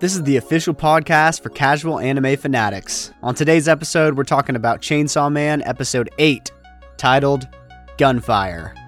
This is the official podcast for casual anime fanatics. On today's episode, we're talking about Chainsaw Man, episode 8, titled Gunfire.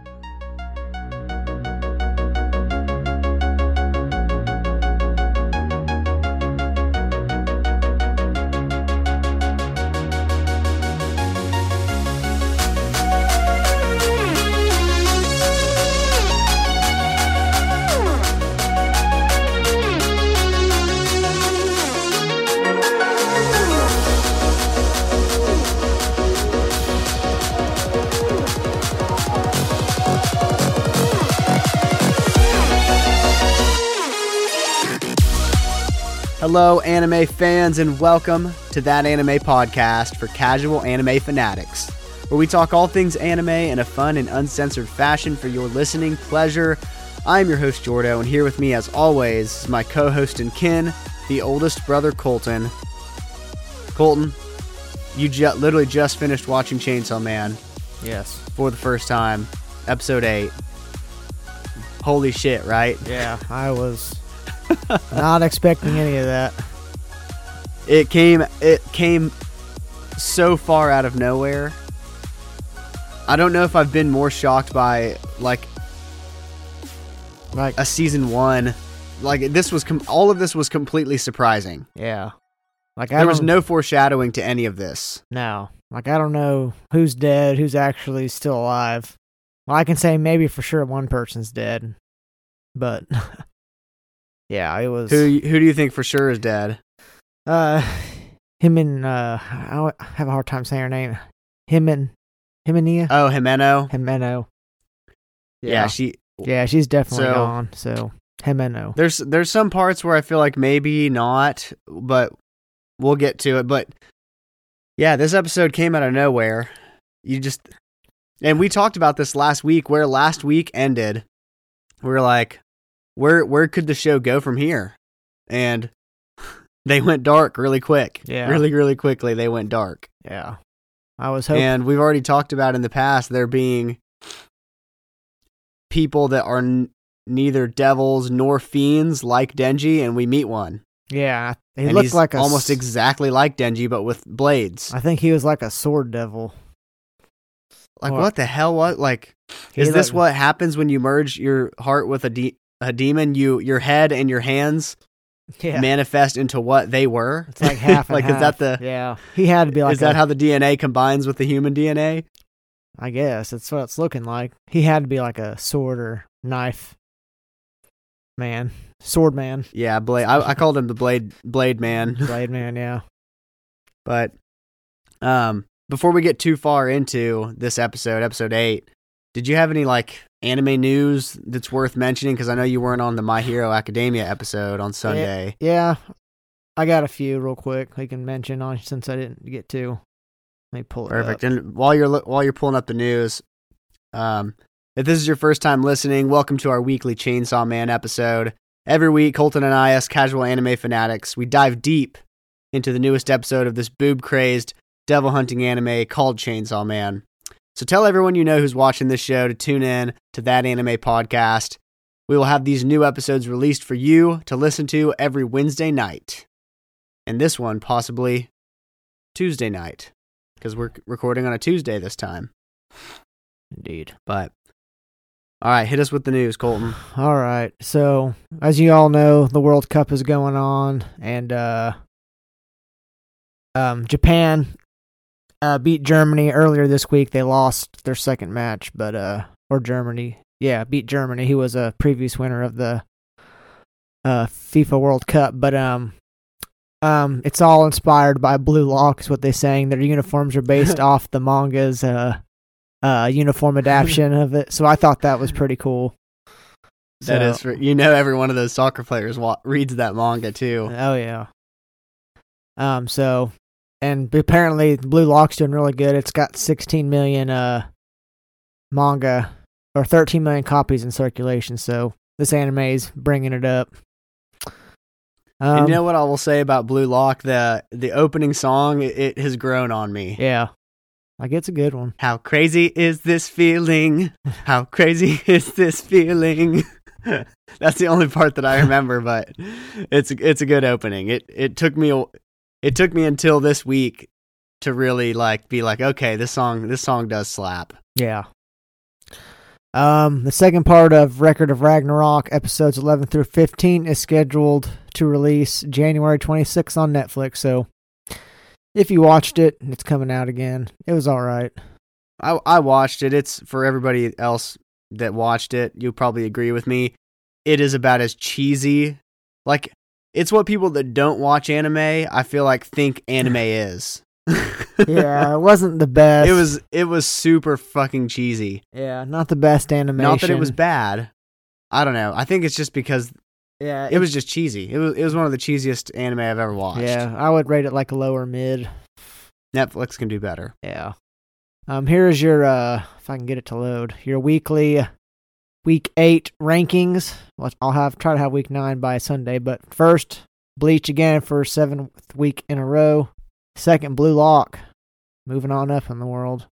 Hello, anime fans, and welcome to That Anime Podcast for casual anime fanatics, where we talk all things anime in a fun and uncensored fashion for your listening pleasure. I'm your host, Jordo, and here with me, as always, is my co host and kin, the oldest brother, Colton. Colton, you ju- literally just finished watching Chainsaw Man Yes. for the first time, episode 8. Holy shit, right? Yeah, I was not expecting any of that. it came it came so far out of nowhere i don't know if i've been more shocked by like Like, a season one like this was com- all of this was completely surprising yeah. Like I there was no foreshadowing to any of this no. Like I don't know who's dead, who's actually still alive. Well, I can say maybe for sure one person's dead, but yeah, it was who who do you think for sure is dead uh him and uh I have a hard time saying her name. Him and him Himenia, oh Himeno Himeno. yeah. she yeah, she's definitely So- gone. So Himeno. there's there's some parts where i feel like maybe not but we'll get to it but yeah this episode came out of nowhere you just and we talked about this last week where last week ended we are like where where could the show go from here and they went dark really quick Yeah. really really quickly they went dark Yeah, I was hoping. and we've already talked about in the past there being people that are n- neither devils nor fiends like denji and we meet one yeah, he and looked like a almost s- exactly like Denji, but with blades. I think he was like a sword devil. Like, What? what the hell? What like? Is this what happens when you merge your heart with a de- a demon? You your head and your hands Yeah, manifest into what they were. it's like half. like, is that the? Yeah, he had to be like. is that how the DNA combines with the human DNA? I guess that's what it's looking like. He had to be like a sword or knife man, sword man, Yeah, blade. I, I called him the blade blade man. blade man. Yeah. But um, before we get too far into this episode, episode eight, did you have any like anime news that's worth mentioning? Because I know you weren't on the My Hero Academia episode on Sunday. Yeah, I got a few real quick I can mention on since I didn't get to. Let me pull it Perfect. up. And while you're while you're pulling up the news, um, if this is your first time listening, welcome to our weekly Chainsaw Man episode. Every week, Colton and I, as casual anime fanatics, we dive deep into the newest episode of this boob crazed devil hunting anime called Chainsaw Man. So tell everyone you know who's watching this show to tune in to that anime podcast. We will have these new episodes released for you to listen to every Wednesday night. And this one possibly Tuesday night because we're recording on a Tuesday this time. Indeed. But all right, hit us with the news, Colton. All right. So, as you all know, the World Cup is going on, and uh, um, Japan uh, beat Germany earlier this week. They lost their second match, but uh, or Germany, yeah, beat Germany. He was a previous winner of the uh FIFA World Cup, but um. Um, it's all inspired by Blue Lock, is what they're saying. Their uniforms are based off the manga's uh, uh, uniform adaptation of it. So I thought that was pretty cool. That So- is, for, you know, every one of those soccer players wa- reads that manga too. Oh yeah. Um. So, and apparently, Blue Lock's doing really good. It's got 16 million uh manga or 13 million copies in circulation. So this anime is bringing it up. Um, and you know what I will say about Blue Lock? The the opening song it, it has grown on me. yeah, like it's a good one. How crazy is this feeling? How crazy is this feeling? That's the only part that I remember, but it's it's a good opening. It it took me a- it took me until this week to really like be like, okay, this song this song does slap. Yeah. Um, the second part of Record of Ragnarok, episodes 11 through 15, is scheduled to release January 26th on Netflix. So if you watched it, it's coming out again. It was all right. I I watched it. It's for everybody else that watched it. You probably agree with me. It is about as cheesy, like it's what people that don't watch anime, I feel like think anime is. Yeah, it wasn't the best. it was it was super fucking cheesy. yeah, not the best animation. Not that it was bad. I don't know. I think it's just because Yeah, it was just cheesy. It was it was one of the cheesiest anime I've ever watched. Yeah, I would rate it like a lower mid. Netflix can do better. Yeah. Um, here is your uh, if I can get it to load, your weekly week eight rankings. I'll have try to have week nine by Sunday, but first Bleach again for seventh week in a row. Second Blue Lock, moving on up in the world.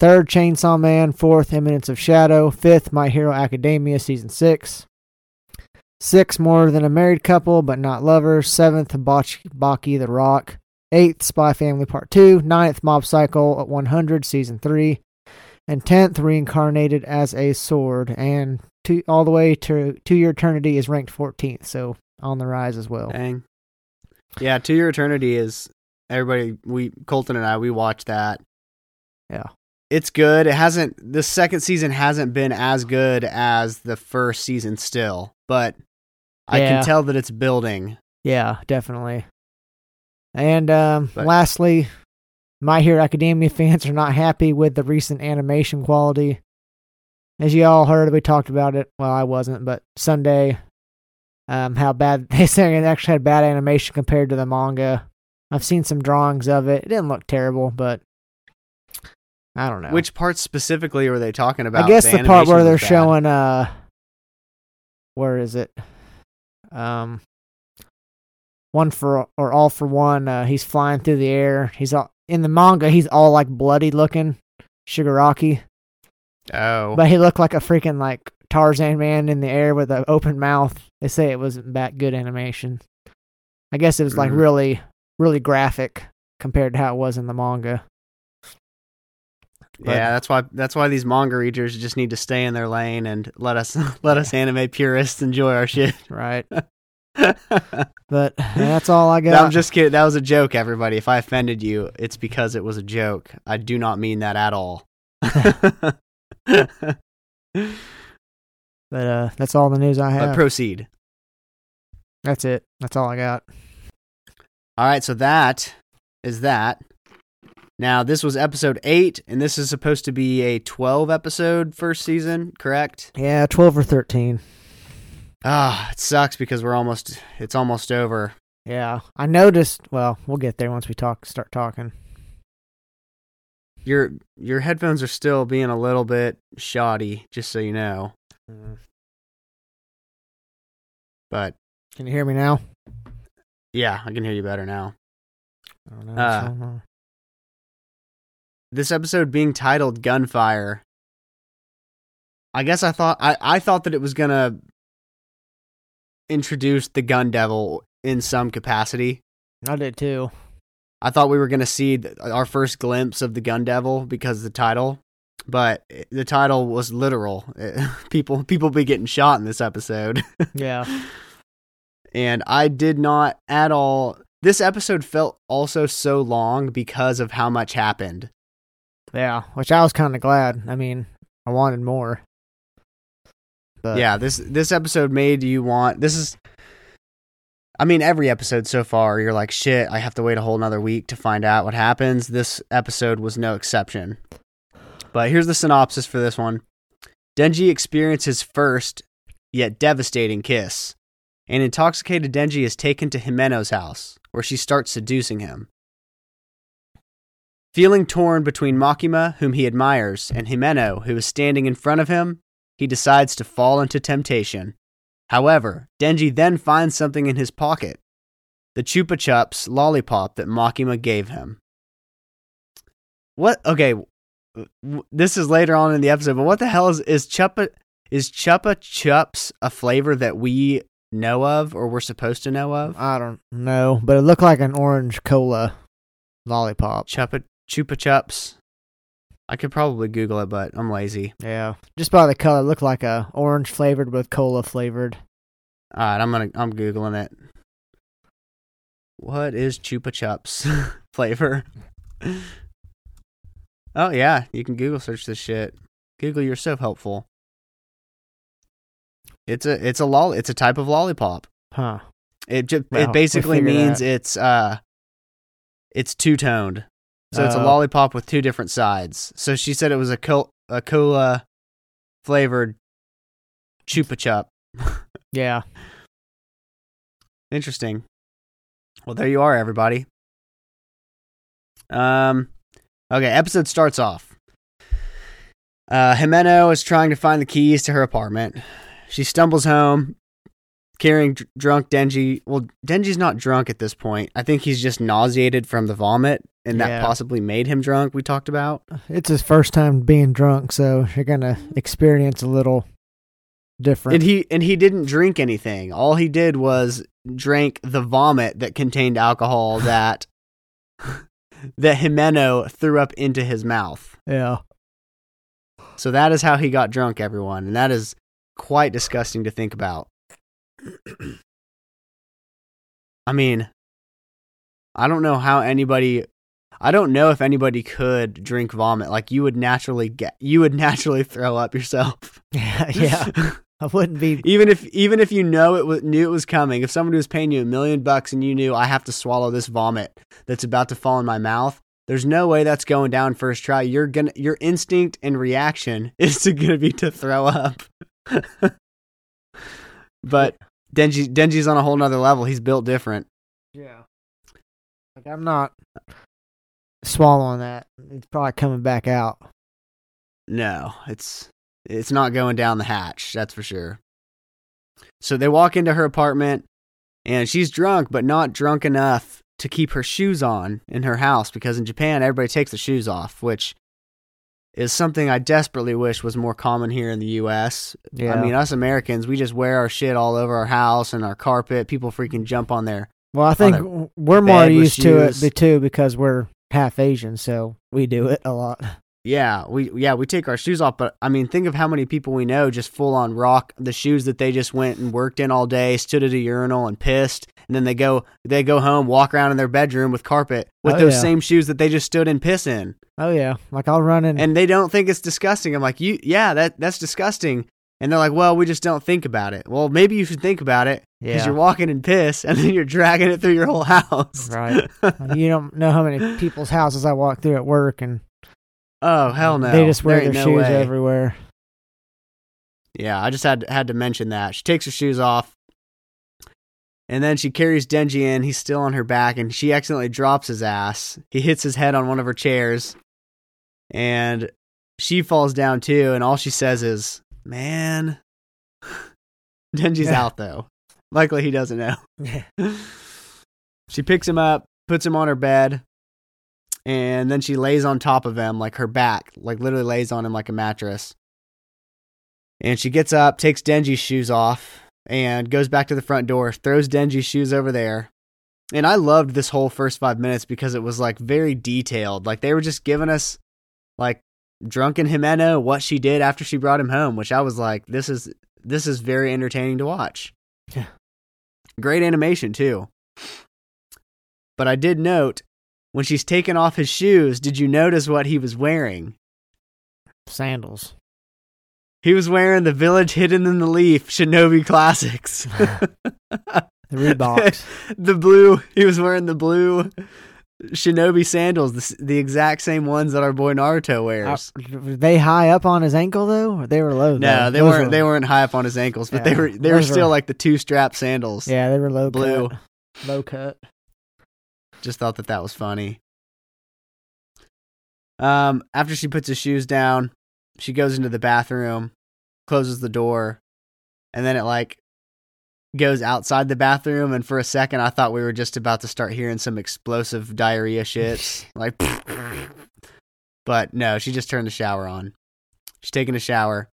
Third Chainsaw Man. Fourth Eminence of Shadow. Fifth My Hero Academia season six. Six More Than a Married Couple but Not Lovers. Seventh Bach- Baki the Rock. Eighth, Spy Family Part 2. Ninth, Mob Psycho at 100, Season 3. And tenth, Reincarnated as a Sword. And two, all the way to To Your Eternity is ranked 14th, so on the rise as well. Dang. Yeah, To Your Eternity is everybody we Colton and I we watched that. Yeah. It's good. It hasn't the second season hasn't been as good as the first season still, but I Yeah. can tell that it's building. Yeah, definitely. And um, But- lastly, My Hero Academia fans are not happy with the recent animation quality. As you all heard, we talked about it. Well, I wasn't, but Sunday, um, how bad they say it actually had bad animation compared to the manga. I've seen some drawings of it. It didn't look terrible, but I don't know. Which parts specifically were they talking about? I guess the, part where they're bad? showing uh where is it? Um one for or all for one, uh he's flying through the air. He's all in the manga he's all like bloody looking, Shigaraki. Oh. But he looked like a freaking like Tarzan man in the air with an open mouth. They say it wasn't that good animation. I guess it was like Mhm. really, really graphic compared to how it was in the manga. but- yeah, that's why that's why these manga readers just need to stay in their lane and let us let us anime purists enjoy our shit. Right. But that's all I got. I'm just kidding. That was a joke, everybody. If I offended you, it's because it was a joke. I do not mean that at all. but But uh, that's all the news I have. proceed. that's it. That's all I got. All right, so that is that. Now, this was episode 8 and this is supposed to be a 12 episode first season, correct? Yeah, twelve or thirteen. Ah, it sucks because we're almost it's almost over. Yeah, I noticed. Well, we'll get there once we talk. Start talking. Your your headphones are still being a little bit shoddy, just so you know. But Can you hear me now? yeah, I can hear you better now. I don't know. Uh, what's going on. this episode being titled gunfire i guess i thought i, I thought that it was gonna introduce the gun devil in some capacity I did too. i thought we were gonna see our first glimpse of the gun devil because of the title but the title was literal people people be getting shot in this episode Yeah. and i did not at all this episode felt also so long because of how much happened Yeah. Which I was kind of glad. I mean, I wanted more. But yeah, this this episode made you want this is I mean every episode so far you're like shit, I have to wait a whole another week to find out what happens. This episode was no exception. But here's the synopsis for this one. Denji experiences first yet devastating kiss. An intoxicated Denji is taken to Himeno's house where she starts seducing him. Feeling torn between Makima, whom he admires, and Himeno, who is standing in front of him, he decides to fall into temptation. However, Denji then finds something in his pocket the Chupa Chups lollipop that Makima gave him. What? Okay, this is later on in the episode, but what the hell is, is Chupa. is Chupa Chups a flavor that we know of or we're supposed to know of? I don't know, but it looked like an orange cola lollipop. Chupa Chupa Chups. I could probably Google it, but I'm lazy. Yeah, just by the color, it looked like a orange flavored with cola flavored. All right, I'm gonna I'm googling it. What is Chupa Chups flavor? oh yeah, you can Google search this shit. Google, you're so helpful. It's a it's a lol it's a type of lollipop. Huh. It just it basically means that. it's uh it's two toned. So it's a Oh. lollipop with two different sides. So she said it was a col- a cola flavored chupa chup. Yeah. Interesting. Well, there you are, everybody. Um, okay. Episode starts off. Uh, Himeno is trying to find the keys to her apartment. She stumbles home, carrying dr- drunk Denji. Well, Denji's not drunk at this point. I think he's just nauseated from the vomit, and that Yeah. possibly made him drunk. We talked about. It's his first time being drunk, so you're gonna experience a little different. And he and he didn't drink anything. All he did was drank the vomit that contained alcohol that that Himeno threw up into his mouth. yeah. So that is how he got drunk, everyone, and that is quite disgusting to think about. I mean, I don't know how anybody I don't know if anybody could drink vomit. Like you would naturally get you would naturally throw up yourself. Yeah. Yeah. I wouldn't be. even if even if you know it was, knew it was coming, if somebody was paying you a million bucks and you knew I have to swallow this vomit that's about to fall in my mouth, there's no way that's going down first try. You're gonna your instinct and reaction is to gonna be to throw up. but Denji Denji's on a whole nother level. He's built different. Yeah. Like I'm not swallowing that. It's probably coming back out. No, it's it's not going down the hatch, that's for sure. So they walk into her apartment and she's drunk, but not drunk enough to keep her shoes on in her house because in Japan everybody takes their shoes off, which is something I desperately wish was more common here in the US. Yeah. I mean, us Americans, we just wear our shit all over our house and our carpet. People freaking jump on there. well, I think we're more used to it too because we're half Asian, so we do it a lot. Yeah, we yeah, we take our shoes off, but I mean, think of how many people we know just full on rock the shoes that they just went and worked in all day, stood at a urinal and pissed, and then they go they go home, walk around in their bedroom with carpet with Oh, those yeah. same shoes that they just stood and piss in. Oh yeah, like I'll run in. And they don't think it's disgusting. I'm like, "You yeah, that that's disgusting." And they're like, "Well, we just don't think about it." Well, maybe you should think about it because yeah. you're walking in piss and then you're dragging it through your whole house. Right. you don't know how many people's houses I walk through at work, and oh, hell no. they just wear There their no shoes way. everywhere. Yeah, I just had had to mention that. She takes her shoes off. And then she carries Denji in. He's still on her back, and she accidentally drops his ass. He hits his head on one of her chairs, and she falls down too. And all she says is, "Man." Denji's Yeah. out though. Luckily, he doesn't know. she picks him up, puts him on her bed, and then she lays on top of him, like her back, like literally lays on him like a mattress. And she gets up, takes Denji's shoes off, and goes back to the front door, throws Denji's shoes over there. And I loved this whole first five minutes because it was like very detailed. Like they were just giving us like drunken Himeno what she did after she brought him home, which I was like, this is this is very entertaining to watch. Yeah. Great animation too. But I did note when she's taken off his shoes, did you notice what he was wearing? Sandals. He was wearing the Village Hidden in the Leaf Shinobi Classics. The Reeboks. the blue, he was wearing the blue Shinobi sandals, the, the exact same ones that our boy Naruto Uh, wears. were they high up on his ankle though, or they were low? no, though? they Those weren't. were- They weren't high up on his ankles, but they were. They were still were- like the two strap sandals. Yeah, they were low Blue. cut. Low cut. Just thought that that was funny. Um, after she puts his shoes down, she goes into the bathroom, closes the door, and then it like goes outside the bathroom. And for a second, I thought we were just about to start hearing some explosive diarrhea shits, like. But no, she just turned the shower on. She's taking a shower,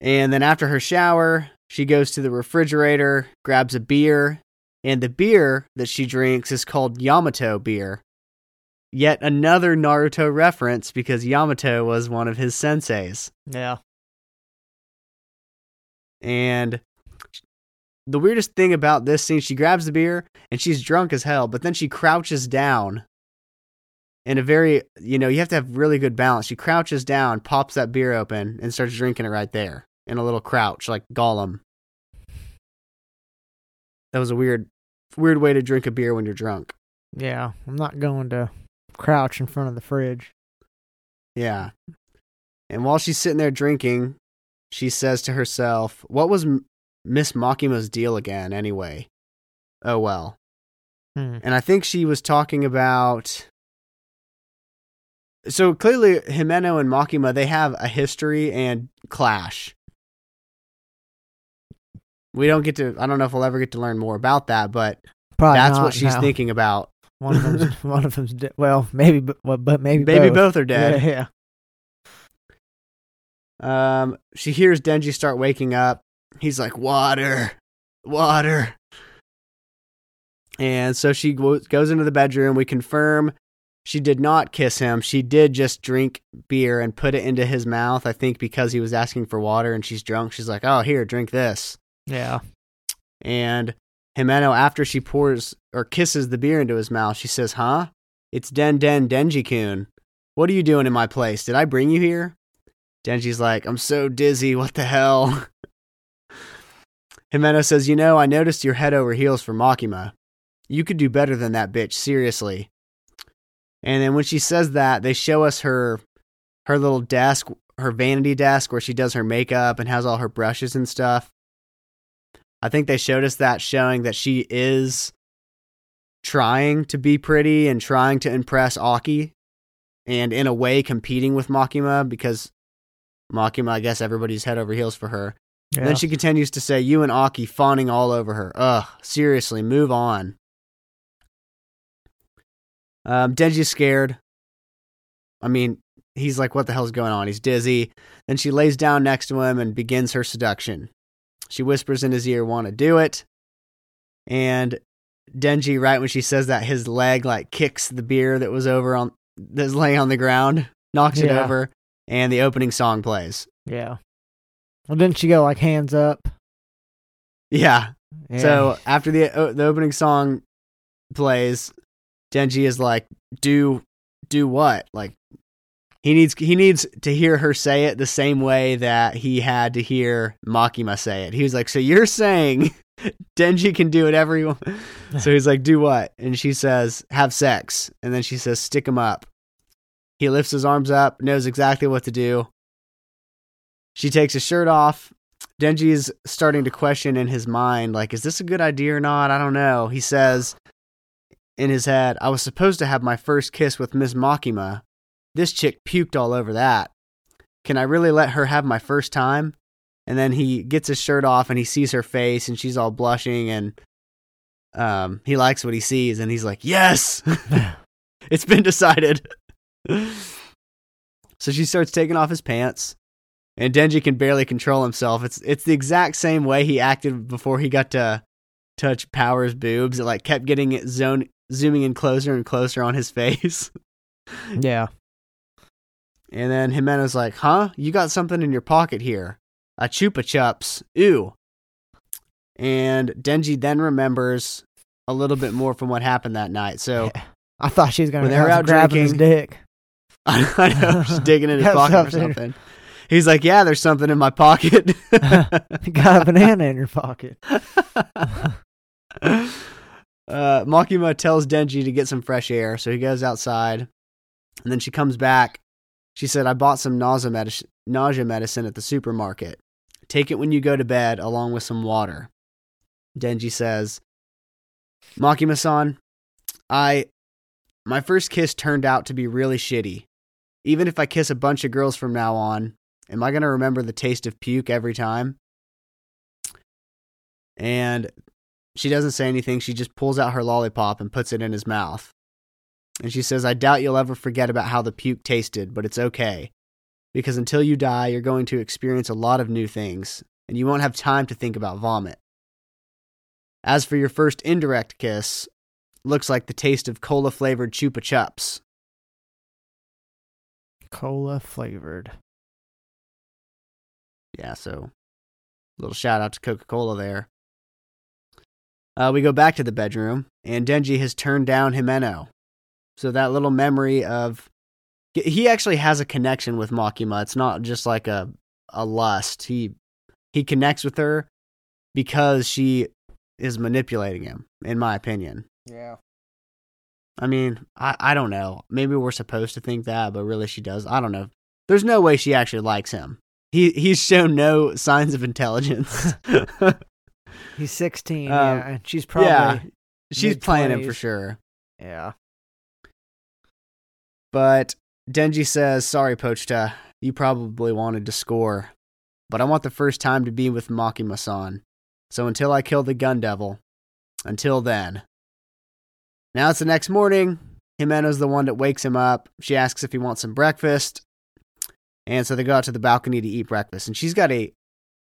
And then after her shower, she goes to the refrigerator, grabs a beer, and the beer that she drinks is called Yamato beer. Yet another Naruto reference because Yamato was one of his senseis. Yeah. And the weirdest thing about this scene, she grabs the beer and she's drunk as hell, but then she crouches down in a very, you know, you have to have really good balance. She crouches down, pops that beer open, and starts drinking it right there in a little crouch, like Gollum. That was a weird, weird way to drink a beer when you're drunk. Yeah. I'm not going to crouch in front of the fridge. Yeah. And while she's sitting there drinking, she says to herself, What was M- Miss Makima's deal again, anyway? Oh, well. Hmm. And I think she was talking about. So clearly, Himeno and Makima, they have a history and clash. We don't get to, I don't know if we'll ever get to learn more about that, but Probably that's not what she's thinking about. One of them's one of them's de- well, maybe, but, but maybe Maybe both. both are dead. Yeah, yeah. Um, she hears Denji start waking up. He's like, "Water, water." And so she go- goes into the bedroom. We confirm she did not kiss him. She did just drink beer and put it into his mouth. I think because he was asking for water and she's drunk. She's like, "Oh, here, drink this." Yeah. And Himeno, after she pours or kisses the beer into his mouth, she says, "Huh? It's Den Den Denji-kun. What are you doing in my place? Did I bring you here?" Denji's like, I'm so dizzy. What the hell? Himeno says, You know, I noticed you're head over heels for Makima. You could do better than that bitch, seriously. And then when she says that, they show us her her little desk, her vanity desk where she does her makeup and has all her brushes and stuff. I think they showed us that showing that she is trying to be pretty and trying to impress Aki and in a way competing with Makima because Makima, I guess everybody's head over heels for her. yeah. And then she continues to say, You and Aki fawning all over her. Ugh, seriously, move on. Um, Denji's scared. I mean, he's like, What the hell's going on? He's dizzy. Then she lays down next to him and begins her seduction. She whispers in his ear, Want to do it? And Denji, right when she says that, his leg like kicks the beer that was over on that's laying on the ground, knocks it over, and the opening song plays. yeah. Well, didn't she go like hands up? Yeah, Yeah. So after the uh, the opening song plays, Denji is like, "Do do what?" Like he needs he needs to hear her say it the same way that he had to hear Makima say it. He was like, "So you're saying Denji can do whatever he wants?" so he's like, "Do what?" And she says, "Have sex." And then she says, "Stick him up." He lifts his arms up, knows exactly what to do. She takes his shirt off. Denji is starting to question in his mind, like, is this a good idea or not? I don't know. He says in his head, I was supposed to have my first kiss with Miss Makima. This chick puked all over that. Can I really let her have my first time? And then he gets his shirt off and he sees her face and she's all blushing and um, he likes what he sees and he's like, Yes! it's been decided. so she starts taking off his pants and Denji can barely control himself. It's it's the exact same way he acted before he got to touch Power's boobs. It like kept getting it zone zooming in closer and closer on his face. yeah. And then Himeno's like, "Huh? You got something in your pocket here? A chupa chups? Ew." And Denji then remembers a little bit more from what happened that night. So I thought she was gonna When they were have out grabbing his drinking- dick. I know she's digging in his pocket or something. something. He's like, "Yeah, there's something in my pocket." Got a banana in your pocket. uh, Makima tells Denji to get some fresh air, so he goes outside. And then she comes back. She said, I bought some nausea, medic- nausea medicine at the supermarket. Take it when you go to bed, along with some water. Denji says, Makima san, I. My first kiss turned out to be really shitty. Even if I kiss a bunch of girls from now on, am I going to remember the taste of puke every time? And she doesn't say anything. She just pulls out her lollipop and puts it in his mouth. And she says, I doubt you'll ever forget about how the puke tasted, but it's okay. because until you die, you're going to experience a lot of new things, and you won't have time to think about vomit. As for your first indirect kiss, looks like the taste of cola flavored chupa chups. Cola flavored. Yeah, so little shout out to Coca Cola there. Uh, we go back to the bedroom, and Denji has turned down Himeno. So that little memory of he actually has a connection with Makima. It's not just like a a lust. He he connects with her because she is manipulating him, in my opinion. Yeah. I mean, I, I don't know. Maybe we're supposed to think that, but really she does. I don't know. There's no way she actually likes him. He he's shown no signs of intelligence. He's 16, Um, yeah, and she's probably yeah, she's playing him for sure. yeah. But Denji says, "Sorry, Pochita, You probably wanted to score, but I want the first time to be with Makima-san. So until I kill the gun devil, until then." Now it's the next morning. Himeno's the one that wakes him up. She asks if he wants some breakfast. And so they go out to the balcony to eat breakfast. And she's got a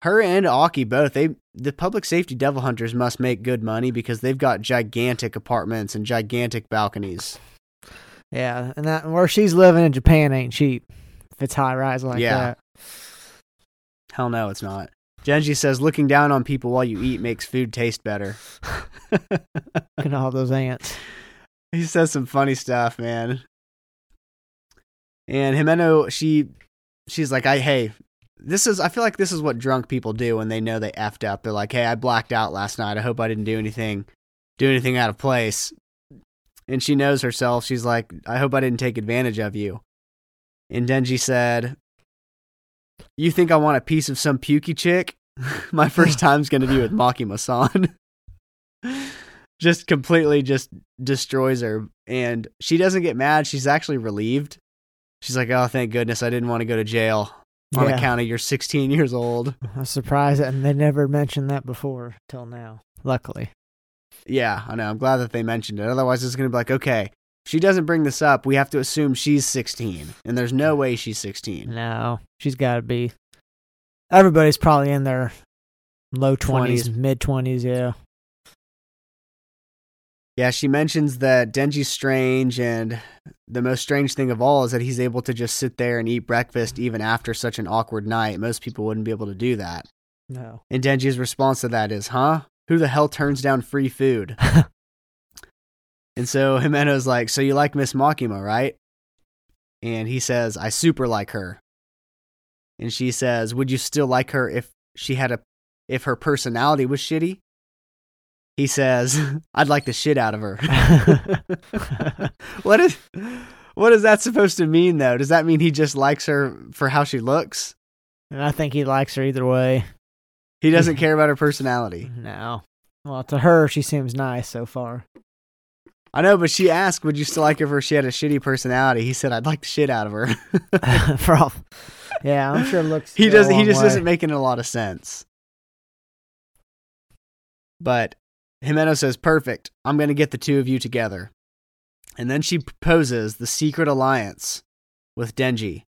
her and Aki both, they the public safety devil hunters must make good money because they've got gigantic apartments and gigantic balconies. Yeah, and that where she's living in Japan ain't cheap. If it's high rise like Yeah. that. Hell no, it's not. Denji says looking down on people while you eat makes food taste better. Look at all those ants. he says some funny stuff, man. And Himeno, she she's like, I hey, this is I feel like this is what drunk people do when they know they effed up. They're like, Hey, I blacked out last night. I hope I didn't do anything do anything out of place. And she knows herself. She's like, I hope I didn't take advantage of you. And Denji said, You think I want a piece of some pukey chick? My first time's gonna be with Makima-san. just completely just destroys her. And she doesn't get mad. She's actually relieved. She's like, Oh, thank goodness I didn't want to go to jail on Yeah. account of you're 16 years old. I'm surprised and they never mentioned that before till now. Luckily. Yeah, I know. I'm glad that they mentioned it. Otherwise, it's going to be like, okay, if she doesn't bring this up, we have to assume she's 16. And there's no way she's 16. No, she's got to be. Everybody's probably in their low 20s. 20s, mid 20s, yeah. Yeah, she mentions that Denji's strange, and the most strange thing of all is that he's able to just sit there and eat breakfast even after such an awkward night. Most people wouldn't be able to do that. No. And Denji's response to that is, huh? Who the hell turns down free food? and so Himeno's like, so you like Miss Makima, right? And he says, I super like her. And she says, would you still like her if she had a, if her personality was shitty? He says, I'd like the shit out of her. what is, what is that supposed to mean though? Does that mean he just likes her for how she looks? and I think he likes her either way. He doesn't care about her personality. No. Well, to her, she seems nice so far. I know, but she asked, "Would you still like her if she had a shitty personality?" He said, "I'd like the shit out of her." For all, yeah, I'm sure looks. he doesn't. He just way. isn't making a lot of sense. But Himeno says, "Perfect. I'm going to get the two of you together." And then she proposes the secret alliance with Denji,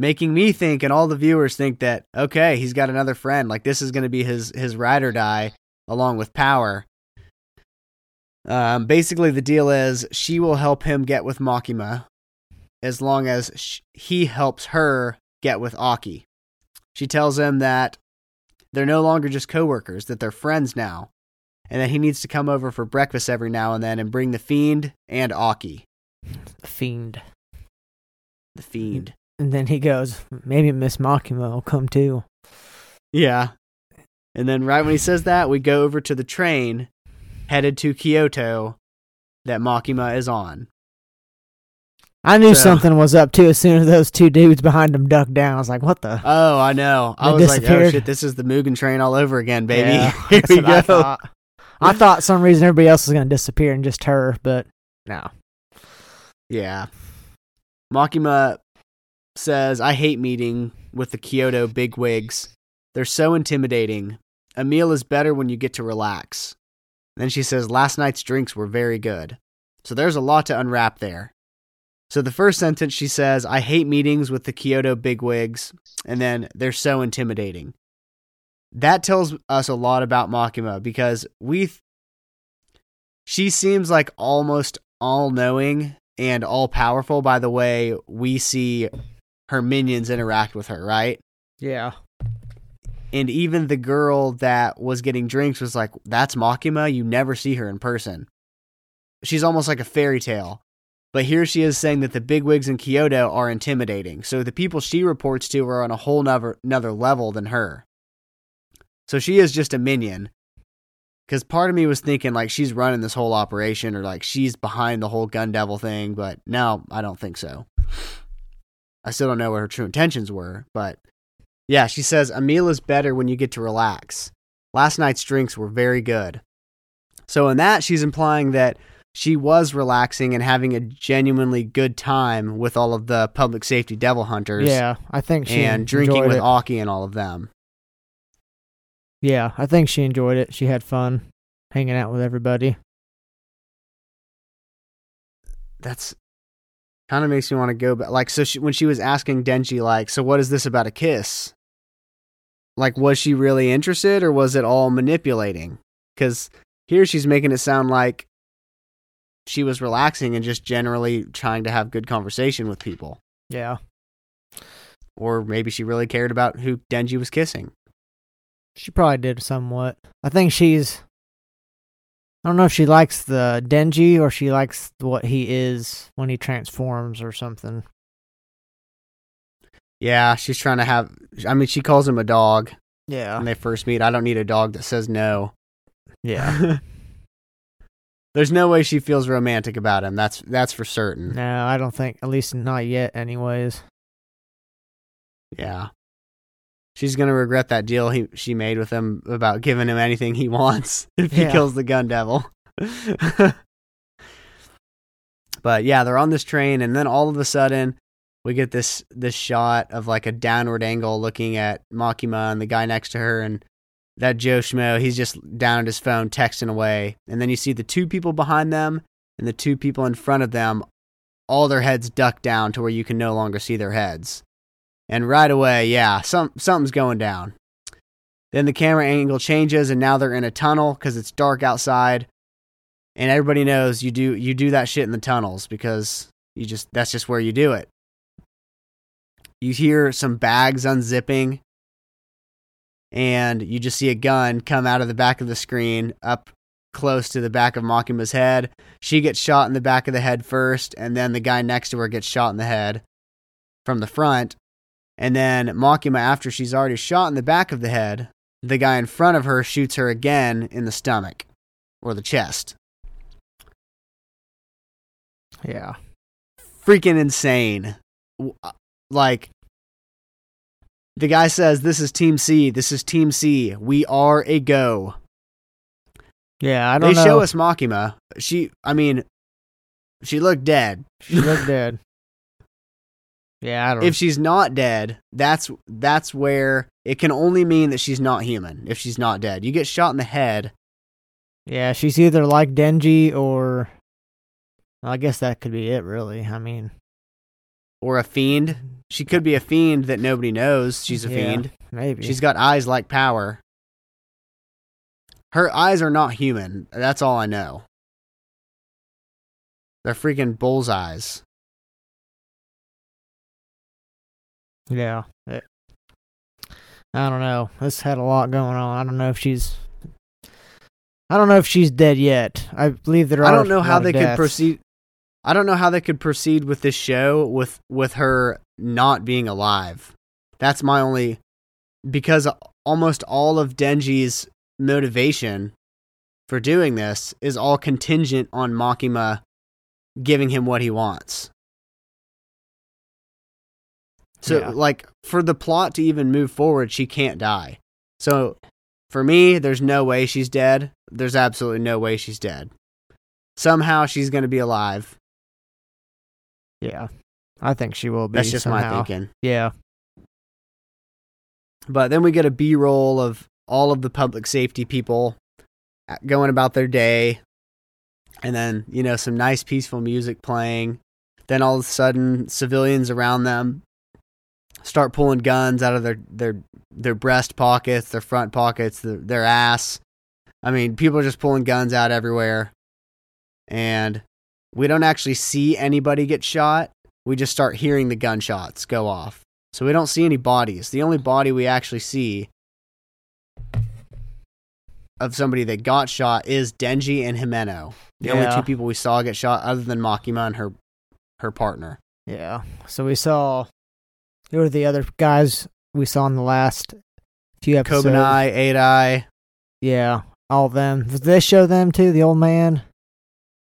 making me think and all the viewers think that okay, he's got another friend. Like this is going to be his his ride or die, along with Power. Um, basically, the deal is she will help him get with Makima, as long as sh- he helps her get with Aki. She tells him that they're no longer just coworkers; that they're friends now, and that he needs to come over for breakfast every now and then and bring the fiend and Aki, The fiend. the fiend. And then he goes, maybe Miss Makima will come too. Yeah. And then right when he says that, we go over to the train headed to Kyoto that Makima is on. I knew So- something was up too as soon as those two dudes behind him ducked down. I was like, what the? Oh, I know. I was like, oh shit, this is the Mugen train all over again, baby. Yeah, Here we what I go. thought. I thought some reason everybody else was going to disappear and just her, but no. Yeah. Makima says, I hate meeting with the Kyoto bigwigs. They're so intimidating. A meal is better when you get to relax. Then she says, Last night's drinks were very good. So there's a lot to unwrap there. So the first sentence she says, I hate meetings with the Kyoto bigwigs, and then they're so intimidating. That tells us a lot about Makima because we. Th- she seems like almost all knowing and all powerful by the way we see her minions interact with her, right? Yeah. And even the girl that was getting drinks was like, That's Makima. You never see her in person. She's almost like a fairy tale. But here she is saying that the bigwigs in Kyoto are intimidating. So the people she reports to are on a whole nother, another level than her. So she is just a minion. Because part of me was thinking like she's running this whole operation or like she's behind the whole gun devil thing. But no, I don't think so. I still don't know what her true intentions were. But yeah, she says a meal is better when you get to relax. Last night's drinks were very good. So in that, she's implying that she was relaxing and having a genuinely good time with all of the public safety devil hunters. Yeah, I think she and drinking with it. Aki and all of them. Yeah, I think she enjoyed it. She had fun hanging out with everybody. That's kind of makes me want to go back. Like, so she, when she was asking Denji, like, so what is this about a kiss? Like, was she really interested or was it all manipulating? Because here she's making it sound like she was relaxing and just generally trying to have good conversation with people. Yeah. Or maybe she really cared about who Denji was kissing. She probably did somewhat. I think she's. I don't know if she likes the Denji or she likes what he is when he transforms or something. Yeah, she's trying to have. I mean, she calls him a dog Yeah. when they first meet. I don't need a dog that says no. Yeah. There's no way she feels romantic about him. That's that's for certain. no, I don't think. At least not yet, anyways. Yeah. She's gonna regret that deal he she made with him about giving him anything he wants if he Yeah. kills the gun devil. but yeah, they're on this train, and then all of a sudden, we get this this shot of like a downward angle looking at Makima and the guy next to her, and that Joe Schmo, he's just down at his phone texting away, and then you see the two people behind them and the two people in front of them, all their heads ducked down to where you can no longer see their heads. And right away, yeah, some something's going down. Then the camera angle changes, and now they're in a tunnel because it's dark outside, and everybody knows you do you do that shit in the tunnels because you just that's just where you do it. You hear some bags unzipping, and you just see a gun come out of the back of the screen up close to the back of Makima's head. She gets shot in the back of the head first, and then the guy next to her gets shot in the head from the front. And then Makima, after she's already shot in the back of the head, the guy in front of her shoots her again in the stomach or the chest. Yeah. Freaking insane. Uh, Like, the guy says, This is Team C. This is Team C. We are a go. Yeah, I don't know. They know. show us Makima. She, I mean, she looked dead. She looked dead. Yeah, I don't know. If she's not dead, that's that's where it can only mean that she's not human. If she's not dead, you get shot in the head. Yeah, she's either like Denji or I guess that could be it really. I mean, or a fiend. She could be a fiend that nobody knows she's a Yeah. fiend. maybe. She's got eyes like power. Her eyes are not human. That's all I know. They're freaking bull's Yeah. It- I don't know. This had a lot going on. I don't know if she's I don't know if she's dead yet. I believe there are I don't know how they could proceed. I don't know how they could proceed with this show with with her not being alive. That's my only because almost all of Denji's motivation for doing this is all contingent on Makima giving him what he wants. So Yeah. like for the plot to even move forward, she can't die. So for me, there's no way she's dead. There's absolutely no way she's dead. Somehow she's going to be alive. Yeah. I think she will be. That's just my thinking. Yeah. But then we get a B roll of all of the public safety people uh, going about their day. And then, you know, some nice peaceful music playing. Then all of a sudden, civilians around them start pulling guns out of their their their breast pockets, their front pockets, their, their ass. I mean, people are just pulling guns out everywhere, and we don't actually see anybody get shot. We just start hearing the gunshots go off. So we don't see any bodies. The only body we actually see of somebody that got shot is Denji and Himeno. The only two people we saw get shot other than Makima and her her partner. Yeah. So we saw who were the other guys we saw in the last few episodes? Kobeni, Eight Eye. Yeah, all of them. Did they show them too? The old man.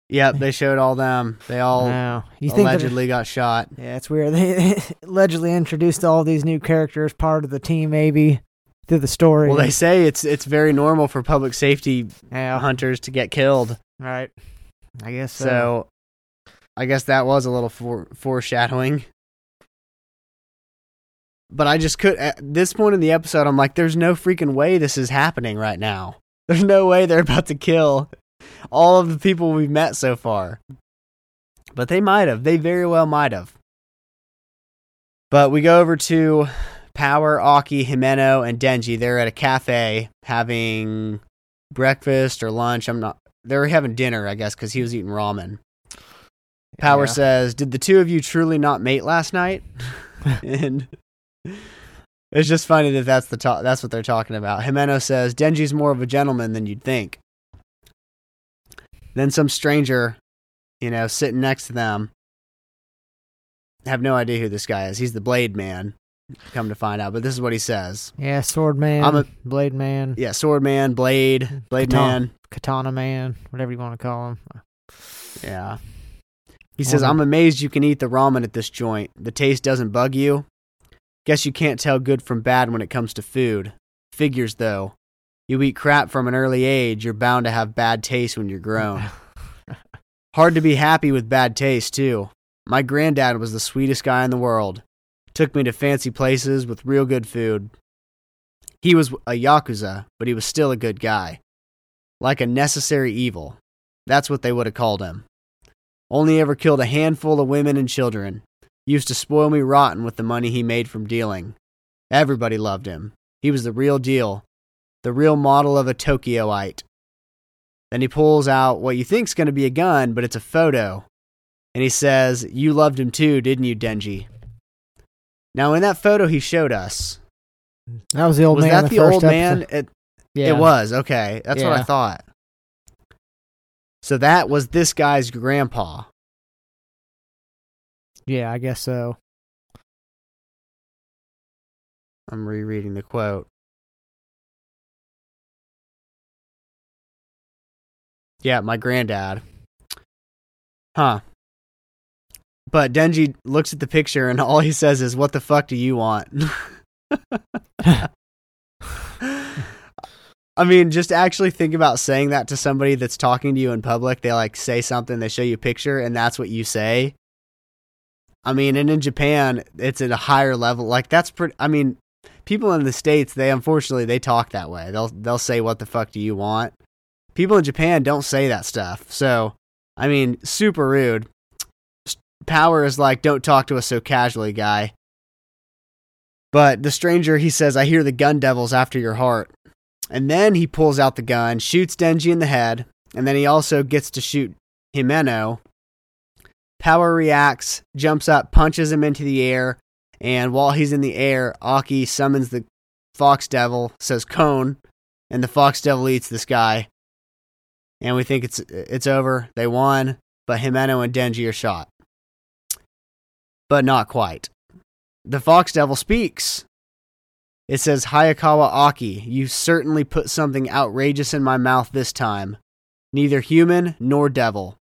Yep, they showed all them. They all no. You think that- allegedly got shot. Yeah, it's weird. They allegedly introduced all these new characters, part of the team, maybe through the story. Well, they say it's it's very normal for public safety yeah, hunters to get killed. right. I guess so. So, I guess that was a little fore- foreshadowing. But I just could at this point in the episode, I'm like, there's no freaking way this is happening right now. There's no way they're about to kill all of the people we've met so far. But they might have. They very well might have. But we go over to Power, Aki, Himeno, and Denji. They're at a cafe having breakfast or lunch. I'm not. They were having dinner, I guess, because he was eating ramen. Power Yeah. says, "Did the two of you truly not mate last night?" and it's just funny that that's the ta- that's what they're talking about. Himeno says, "Denji's more of a gentleman than you'd think." Then some stranger, you know, sitting next to them, have no idea who this guy is. He's the Blade Man. Come to find out, but this is what he says. Yeah, Sword Man, I'm a- Blade Man, Yeah, Sword Man, Blade, Blade Katana. Man. Katana Man, whatever you want to call him. Yeah. He says, I'm amazed you can eat the ramen at this joint. The taste doesn't bug you? Guess you can't tell good from bad when it comes to food. Figures, though. You eat crap from an early age, you're bound to have bad taste when you're grown. Hard to be happy with bad taste, too. My granddad was the sweetest guy in the world. Took me to fancy places with real good food. He was a Yakuza, but he was still a good guy. Like a necessary evil. That's what they would have called him. Only ever killed a handful of women and children. Used to spoil me rotten with the money he made from dealing. Everybody loved him. He was the real deal. The real model of a Tokyoite. Then he pulls out what you think's going to be a gun, but it's a photo. And he says, You loved him too, didn't you, Denji? Now, in that photo he showed us, That was the old was man. Was that the first old man? It, Yeah, it was. Okay. That's what I thought. So that was this guy's grandpa. Yeah, I guess so. I'm rereading the quote. Yeah, my granddad. Huh. But Denji looks at the picture and all he says is, What the fuck do you want? I mean, just actually think about saying that to somebody that's talking to you in public. They like say something, they show you a picture, and that's what you say. I mean, and in Japan, it's at a higher level. Like that's pretty. I mean, people in the states, they unfortunately they talk that way. They'll they'll say, "What the fuck do you want?" People in Japan don't say that stuff. So, I mean, super rude. Power is like, "Don't talk to us so casually, guy." But the stranger, he says, "I hear the gun devils after your heart." And then he pulls out the gun, shoots Denji in the head, and then he also gets to shoot Himeno. Power reacts, jumps up, punches him into the air, and while he's in the air, Aki summons the Fox Devil, says Kon, and the Fox Devil eats this guy. And we think it's it's over. They won, but Himeno and Denji are shot. But not quite. The Fox Devil speaks. It says, Hayakawa Aki, you certainly put something outrageous in my mouth this time. Neither human nor devil.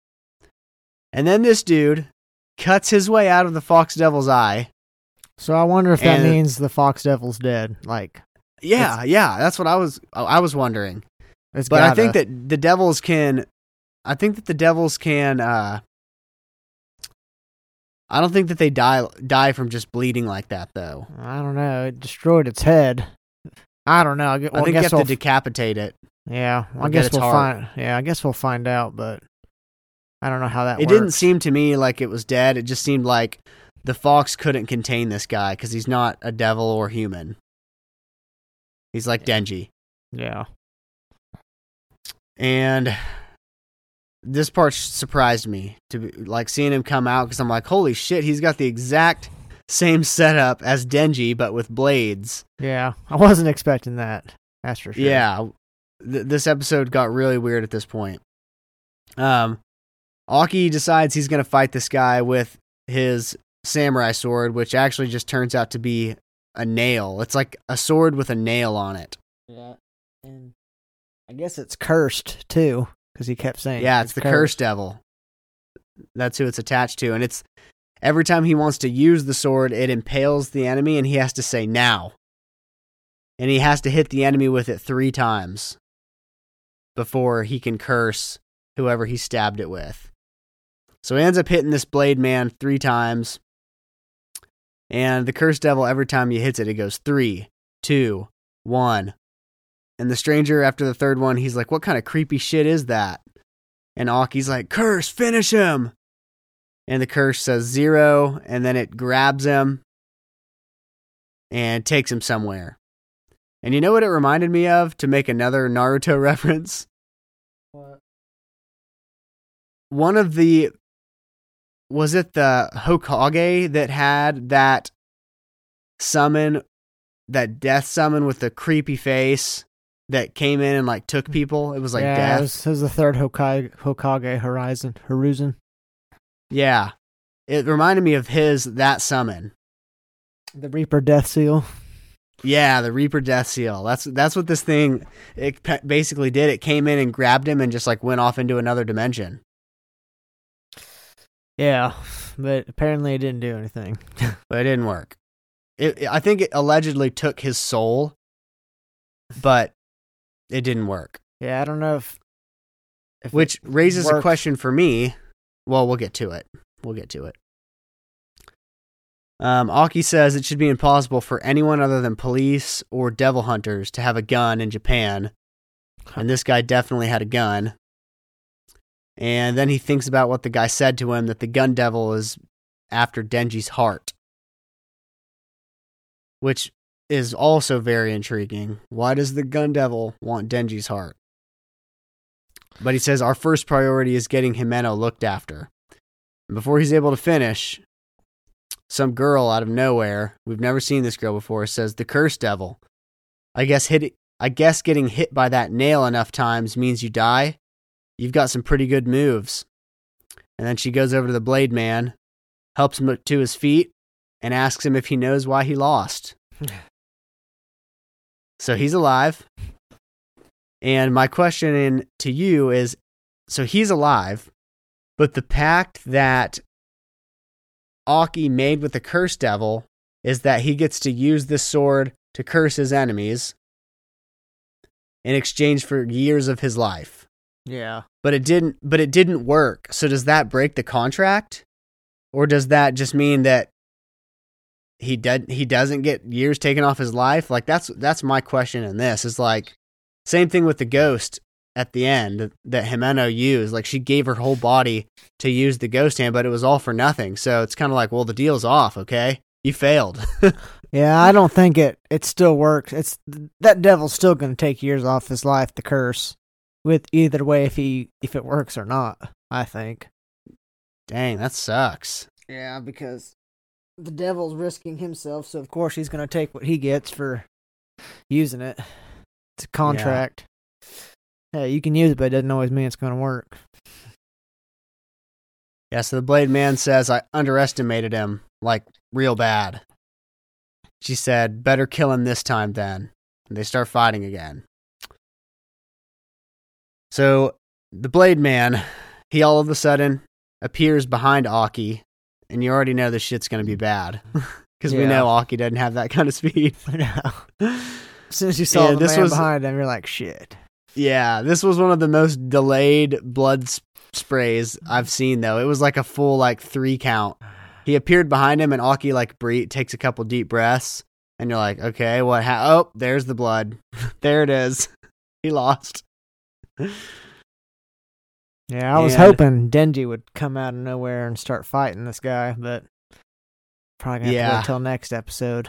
And then this dude cuts his way out of the Fox Devil's eye. So I wonder if that And- means the Fox Devil's dead. Like, Yeah, yeah, that's what I was I was wondering. But I gotta- think that the devils can I think that the devils can uh I don't think that they die die from just bleeding like that though. I don't know. It destroyed its head. I don't know. I, well, I think I you guess have we'll, to decapitate it. yeah. well, I guess we'll heart. find. Yeah, I guess we'll find out. But I don't know how that it works. didn't seem to me like it was dead. It just seemed like the fox couldn't contain this guy because he's not a devil or human. He's like Denji. Yeah. And this part surprised me to be, like seeing him come out because I'm like, holy shit, he's got the exact same setup as Denji, but with blades. Yeah. I wasn't expecting that. That's for sure. Yeah, th- this episode got really weird at this point. Um, Aki decides he's gonna fight this guy with his samurai sword, which actually just turns out to be a nail. It's like a sword with a nail on it. Yeah. And I guess it's cursed too, because he kept saying. Yeah, it's the cursed devil. That's who it's attached to, and it's every time he wants to use the sword, it impales the enemy, and he has to say now, and he has to hit the enemy with it three times before he can curse whoever he stabbed it with. So he ends up hitting this blade man three times, and the cursed devil every time he hits it, it goes three, two, one. And the stranger, after the third one, he's like, What kind of creepy shit is that? And Aki's like, Curse, finish him. And the curse says zero, and then it grabs him and takes him somewhere. And you know what it reminded me of to make another Naruto reference? What? One of the. Was it the Hokage that had that summon, that death summon with the creepy face that came in and like took people? It was like yeah, death. It was, it was the third Hokage, Hokage Hiruzen, Hiruzen. Yeah. It reminded me of his that summon. The Reaper Death Seal. Yeah, the Reaper Death Seal. That's that's what this thing it basically did. It came in and grabbed him and just like went off into another dimension. Yeah, but apparently it didn't do anything. But it didn't work. It, it- I think it allegedly took his soul, but it didn't work. yeah, I don't know if. if Which raises a question for me. Well, we'll get to it. We'll get to it. Um, Aki says it should be impossible for anyone other than police or devil hunters to have a gun in Japan. And this guy definitely had a gun. And then he thinks about what the guy said to him that the gun devil is after Denji's heart. Which is also very intriguing. Why does the gun devil want Denji's heart? But he says our first priority is getting Himeno looked after. And before he's able to finish, some girl out of nowhere, we've never seen this girl before, says the curse devil. I guess hit I guess getting hit by that nail enough times means you die. You've got some pretty good moves. And then she goes over to the blade man, helps him to his feet, and asks him if he knows why he lost. so he's alive. And my question in, to you is so he's alive, but the pact that Aki made with the curse devil is that he gets to use this sword to curse his enemies in exchange for years of his life. Yeah. But it didn't but it didn't work. So does that break the contract? Or does that just mean that he did he doesn't get years taken off his life? Like that's that's my question in this. Is like same thing with the ghost at the end that Himeno used. Like she gave her whole body to use the ghost hand, but it was all for nothing. So it's kind of like, well, the deal's off, okay? You failed. Yeah, I don't think it. It still works. It's that devil's still going to take years off his life. The curse, with either way, if he if it works or not. I think. Dang, that sucks. Yeah, because the devil's risking himself, so of course he's going to take what he gets for using it. It's a contract. Yeah, you can use it, but it doesn't always mean it's going to work. Yeah, so the Blade Man says I underestimated him, like real bad. She said, better kill him this time then. And they start fighting again. So the Blade Man, he all of a sudden appears behind Aki, and you already know this shit's gonna be bad. Because we know Aki doesn't have that kind of speed. I know. As soon as you saw Yeah, the this man was- behind him, you're like, shit. Yeah, this was one of the most delayed blood s- sprays I've seen though. It was like a full like three count. He appeared behind him and Aki like breathe, takes a couple deep breaths and you're like, "Okay, what ha- Oh, there's the blood. there it is. he lost." Yeah, I was And- hoping Denji would come out of nowhere and start fighting this guy, but probably gonna have to Yeah. wait till next episode.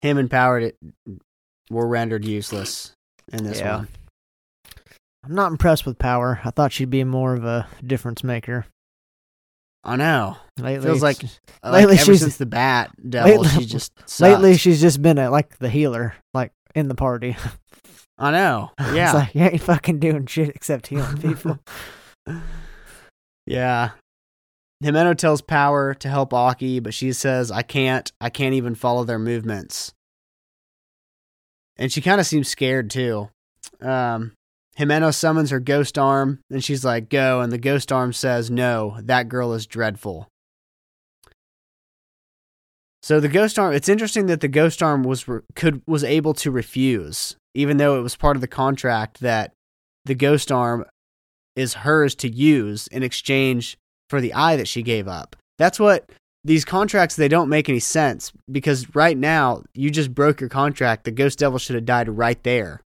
Him and Power were rendered useless in this Yeah. one. I'm not impressed with Power. I thought she'd be more of a difference maker. I know. Lately, Feels like, uh, like Lately ever she's- since the Bat Devil, Lately- she just sucked. lately she's just been a, like the healer, like in the party. I know. Yeah. it's like you ain't fucking doing shit except healing people. yeah. Himeno tells Power to help Aki, but she says, I can't. I can't even follow their movements. And she kind of seems scared too. Um, Himeno summons her ghost arm, and she's like, Go. And the ghost arm says, No, that girl is dreadful. So the ghost arm, it's interesting that the ghost arm was re- could was able to refuse, even though it was part of the contract that the ghost arm is hers to use in exchange for the eye that she gave up. That's what these contracts they don't make any sense because right now you just broke your contract. The ghost devil should have died right there.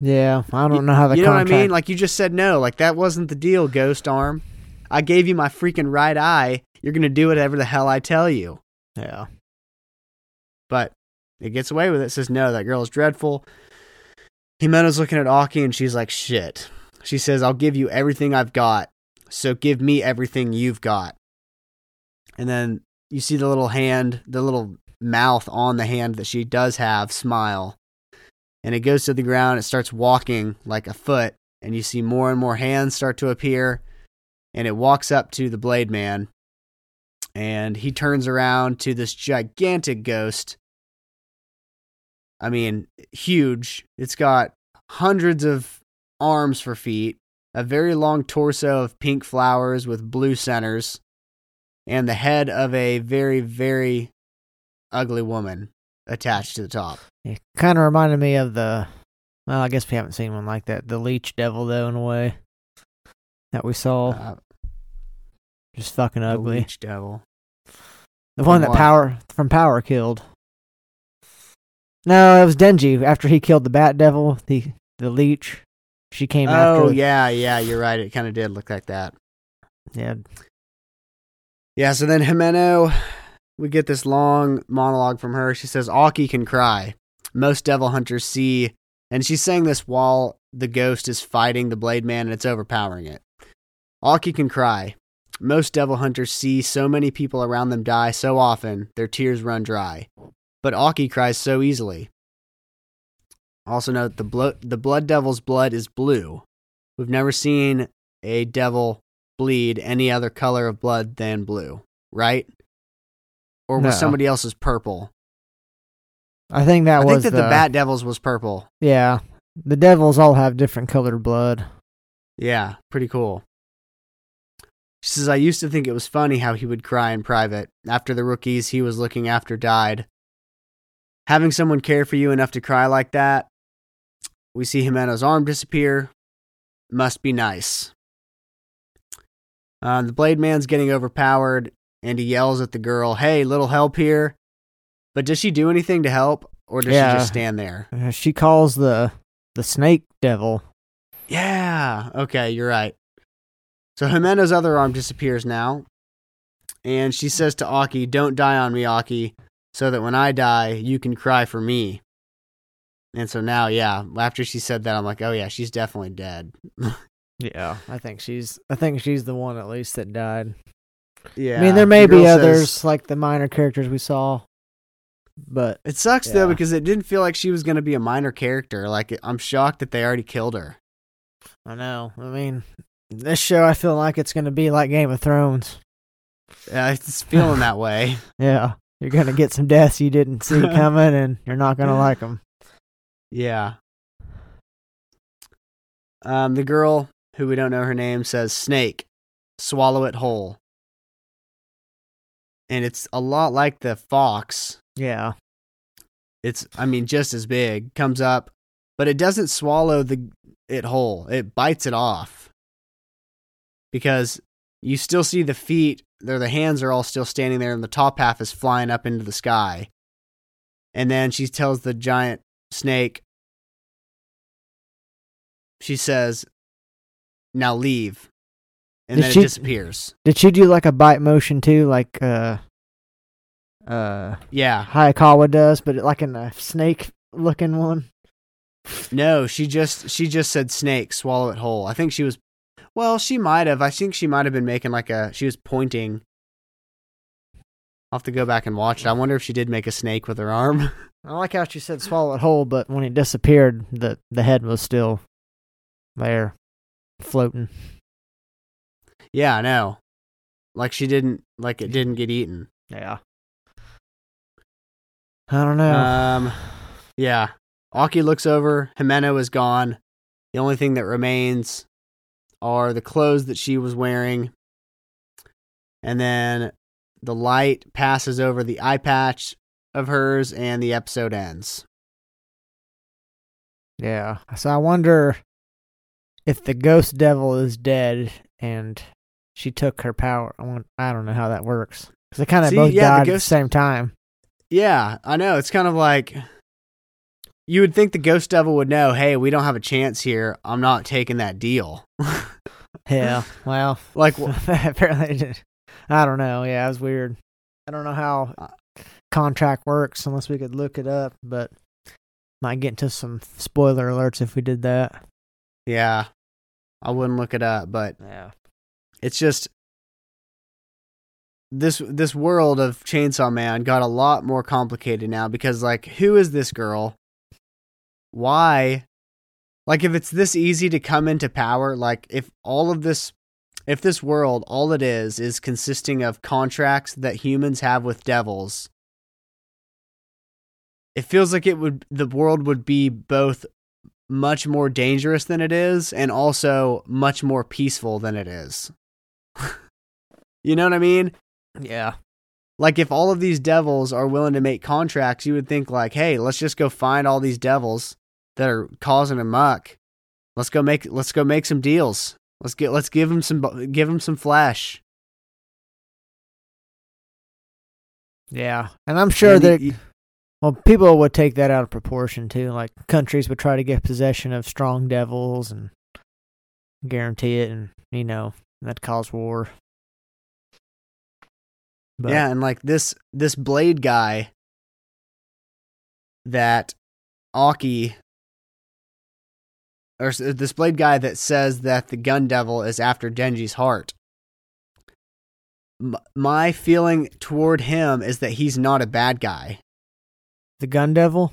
yeah, I don't know how the you know contract. what I mean? Like you just said no. Like that wasn't the deal, ghost arm. I gave you my freaking right eye. You're gonna do whatever the hell I tell you. yeah, But it gets away with it. Says no, that girl is dreadful. Himeno's looking at Aki and she's like, shit. She says, I'll give you everything I've got. So give me everything you've got. And then you see the little hand, the little mouth on the hand that she does have smile. And it goes to the ground. It starts walking like a foot. And you see more and more hands start to appear. And it walks up to the Blade Man. And he turns around to this gigantic ghost. I mean, huge. It's got hundreds of arms for feet, a very long torso of pink flowers with blue centers, and the head of a very, very ugly woman attached to the top. it kind of reminded me of the. Well, I guess we haven't seen one like that. The Leech Devil, though, in a way that we saw, Uh, just fucking ugly. the. Leech Devil. The one that what? Power from Power killed. No, it was Denji after he killed the Bat Devil, the the leech. She came Oh, after. Oh yeah, yeah, you're right. It kind of did look like that. yeah. Yeah, so then Himeno, we get this long monologue from her. She says, Aki can cry. Most devil hunters see, and she's saying this while the ghost is fighting the Blade Man and it's overpowering it. Aki can cry. Most devil hunters see so many people around them die so often, their tears run dry. But Aki cries so easily. Also note the, blo- the blood devil's blood is blue. We've never seen a devil bleed any other color of blood than blue, right? Or was No. somebody else's purple? I think that was I was think that the, Bat Devils was purple. Yeah, the devils all have different colored blood. Yeah, pretty cool. She says, I used to think it was funny how he would cry in private after the rookies he was looking after died. Having someone care for you enough to cry like that, we see Himeno's arm disappear. Must be nice. Uh, the Blade Man's getting overpowered, and he yells at the girl, Hey, little help here. But does she do anything to help, or does Yeah. she just stand there? Uh, She calls the the snake devil. Yeah. Okay, you're right. So Himeno's other arm disappears now. And she says to Aki, Don't die on me, Aki, so that when I die, you can cry for me. And so now, yeah, after she said that, I'm like, oh, yeah, she's definitely dead. Yeah, I think she's. I think she's the one at least that died. Yeah. I mean, there may the be others says- like the minor characters we saw, but it sucks, though, because it didn't feel like she was going to be a minor character. Like, I'm shocked that they already killed her. I know. I mean, this show I feel like it's going to be like Game of Thrones. Yeah, it's feeling that way. Yeah, you're going to get some deaths you didn't see coming, and you're not going to like them. Yeah. Um, the girl, who we don't know her name, says, Snake, swallow it whole. And it's a lot like the fox. Yeah, It's, I mean, just as big, comes up, but it doesn't swallow the it whole. It bites it off. Because you still see the feet, there the hands are all still standing there, and the top half is flying up into the sky. And then she tells the giant snake, she says, "Now leave," and Did then she- it disappears. Did she do like a bite motion too, like uh, uh, Yeah, Hayakawa does, but like in a snake looking one? no, she just she just said snake, swallow it whole. I think she was, well, she might have. I think she might have been making like a. She was pointing. I'll have to go back and watch it. I wonder if she did make a snake with her arm. I like how she said swallow it whole, but when it disappeared, the the head was still there, floating. yeah, I know. Like she didn't like it didn't get eaten. Yeah. I don't know. Um, yeah. Aki looks over. Himeno is gone. The only thing that remains are the clothes that she was wearing. And then the light passes over the eye patch of hers, and the episode ends. yeah. So I wonder if the ghost devil is dead and she took her power. I, don't know how that works because they kind of both yeah, the died at the ghost- same time. Yeah, I know. It's kind of like you would think the ghost devil would know, hey, we don't have a chance here. I'm not taking that deal. Yeah. Well, like, apparently, did. I don't know. Yeah, it was weird. I don't know how Uh, contract works unless we could look it up, but might get into some spoiler alerts if we did that. yeah, I wouldn't look it up, but Yeah. it's just this this world of Chainsaw Man got a lot more complicated now because like who is this girl? Why? Like if it's this easy to come into power, like if all of this if this world all it is is consisting of contracts that humans have with devils, it feels like it would the world would be both much more dangerous than it is and also much more peaceful than it is. you know what I mean? Yeah. Like if all of these devils are willing to make contracts, you would think like, "Hey, let's just go find all these devils that are causing a muck. Let's go make let's go make some deals. Let's get let's give them some give them some flesh." Yeah. And I'm sure And that y- y- well people would take that out of proportion too. Like countries would try to get possession of strong devils and guarantee it and you know, that cause war. But, yeah, and like this this blade guy that Aki or this blade guy that says that the gun devil is after Denji's heart. M- my feeling toward him is that he's not a bad guy. The gun devil?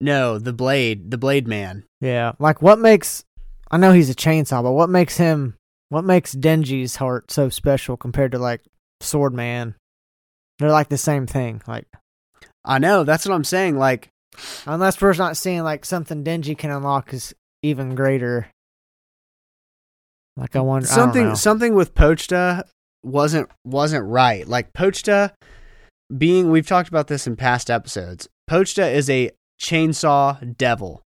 No, the blade, the blade man. Yeah. Like what makes I know he's a chainsaw, but what makes him what makes Denji's heart so special compared to like Swordman? They're like the same thing. Like I know, that's what I'm saying. Like unless we're not seeing like something Denji can unlock is even greater. Like I wonder I don't something know. something with Pochita wasn't wasn't right. Like Pochita being we've talked about this in past episodes. Pochita is a chainsaw devil.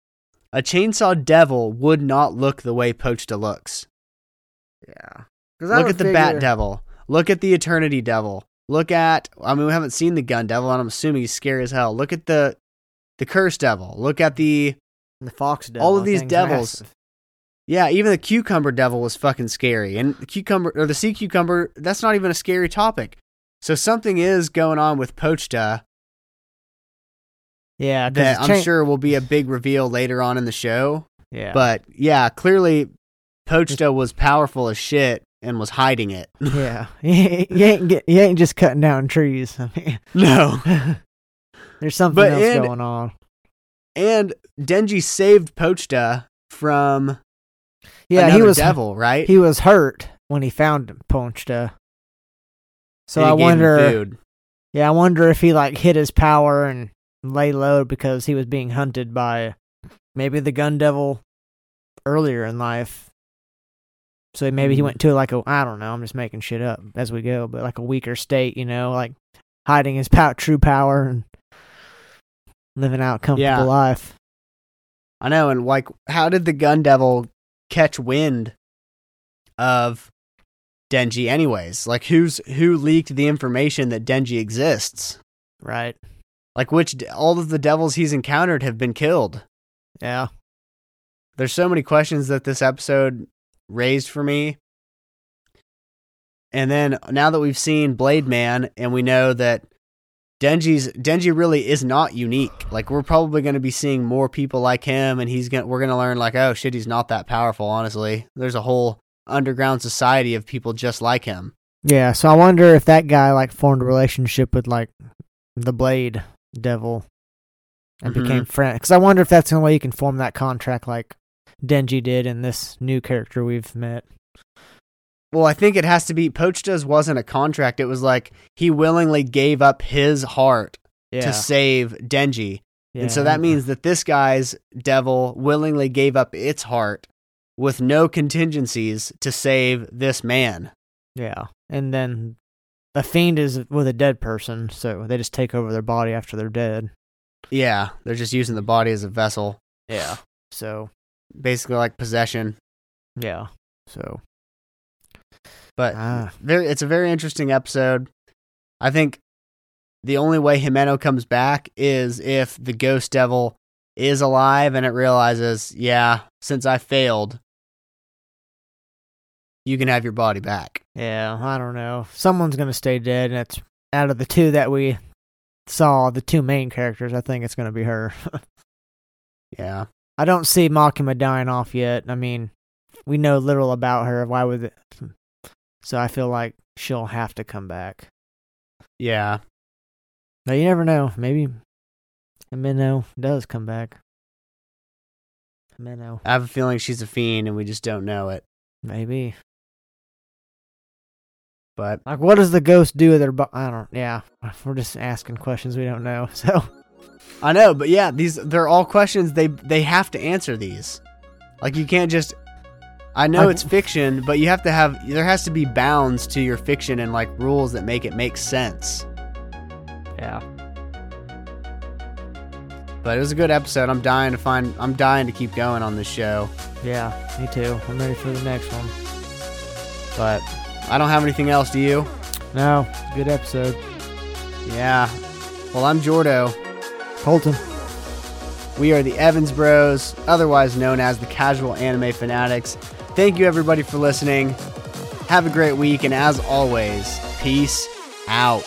A chainsaw devil would not look the way Pochita looks. Yeah. Look at the Bat Devil. Look at the Eternity Devil. Look at I mean we haven't seen the Gun Devil and I'm assuming he's scary as hell. Look at the the Curse Devil. Look at the The Fox Devil. All of these devils. massive. Yeah, even the cucumber devil was fucking scary. And the cucumber or the sea cucumber, that's not even a scary topic. So something is going on with Pochita Yeah, that I'm chain- sure will be a big reveal later on in the show. Yeah. But yeah, clearly Pochita was powerful as shit and was hiding it. yeah. you ain't get, you ain't just cutting down trees. I mean no. there's something But else and- going on. And Denji saved Pochita from Yeah, he was devil, right? he was hurt when he found Pochita. So I wonder. Yeah, I wonder if he like hit his power and lay low because he was being hunted by maybe the gun devil earlier in life. So maybe he Mhm. went to like a I don't know, I'm just making shit up as we go, but like a weaker state, you know, like hiding his pow- true power and living out a comfortable Yeah. life. I know, and like, how did the gun devil catch wind of Denji, anyways? Like, who's who leaked the information that Denji exists? Right. Like, which all of the devils he's encountered have been killed. Yeah. there's so many questions that this episode raised for me. And then now that we've seen Blade Man and we know that Denji's Denji really is not unique. Like we're probably going to be seeing more people like him and he's going to we're going to learn like oh shit he's not that powerful honestly. There's a whole underground society of people just like him. Yeah, so I wonder if that guy like formed a relationship with like the Blade Devil and Mhm. became friends. Because I wonder if that's the only way you can form that contract like Denji did in this new character we've met. Well, I think it has to be Pochita's wasn't a contract. It was like he willingly gave up his heart Yeah, to save Denji. And so that means that this guy's devil willingly gave up its heart with no contingencies to save this man. yeah, and then a fiend is with a dead person, so they just take over their body after they're dead. Yeah, they're just using the body as a vessel, Yeah, so basically like possession. yeah, so But ah, very, it's a very interesting episode. I think the only way Himeno comes back is if the ghost devil is alive and it realizes, yeah, since I failed, you can have your body back. yeah, I don't know. Someone's gonna stay dead, and it's out of the two that we saw, the two main characters. I think it's gonna be her. Yeah. I don't see Makima dying off yet. I mean, we know little about her. Why would it? So I feel like she'll have to come back. Yeah. But you never know. Maybe Himeno does come back. Himeno, I have a feeling she's a fiend and we just don't know it. maybe. But Like, what does the ghost do with her? Bo- I don't. Yeah, we're just asking questions we don't know. So I know, but yeah, these they're all questions they they have to answer these. Like you can't just I know I- it's fiction, but you have to have there has to be bounds to your fiction and like rules that make it make sense. yeah, But it was a good episode. I'm dying to find I'm dying to keep going on this show. yeah, me too. I'm ready for the next one. But I don't have anything else, do you? No, good episode. Yeah. Well, I'm Jordo. Colton. We are the Evans Bros, otherwise known as the Casual Anime Fanatics. Thank you everybody for listening. Have a great week, and as always, peace out.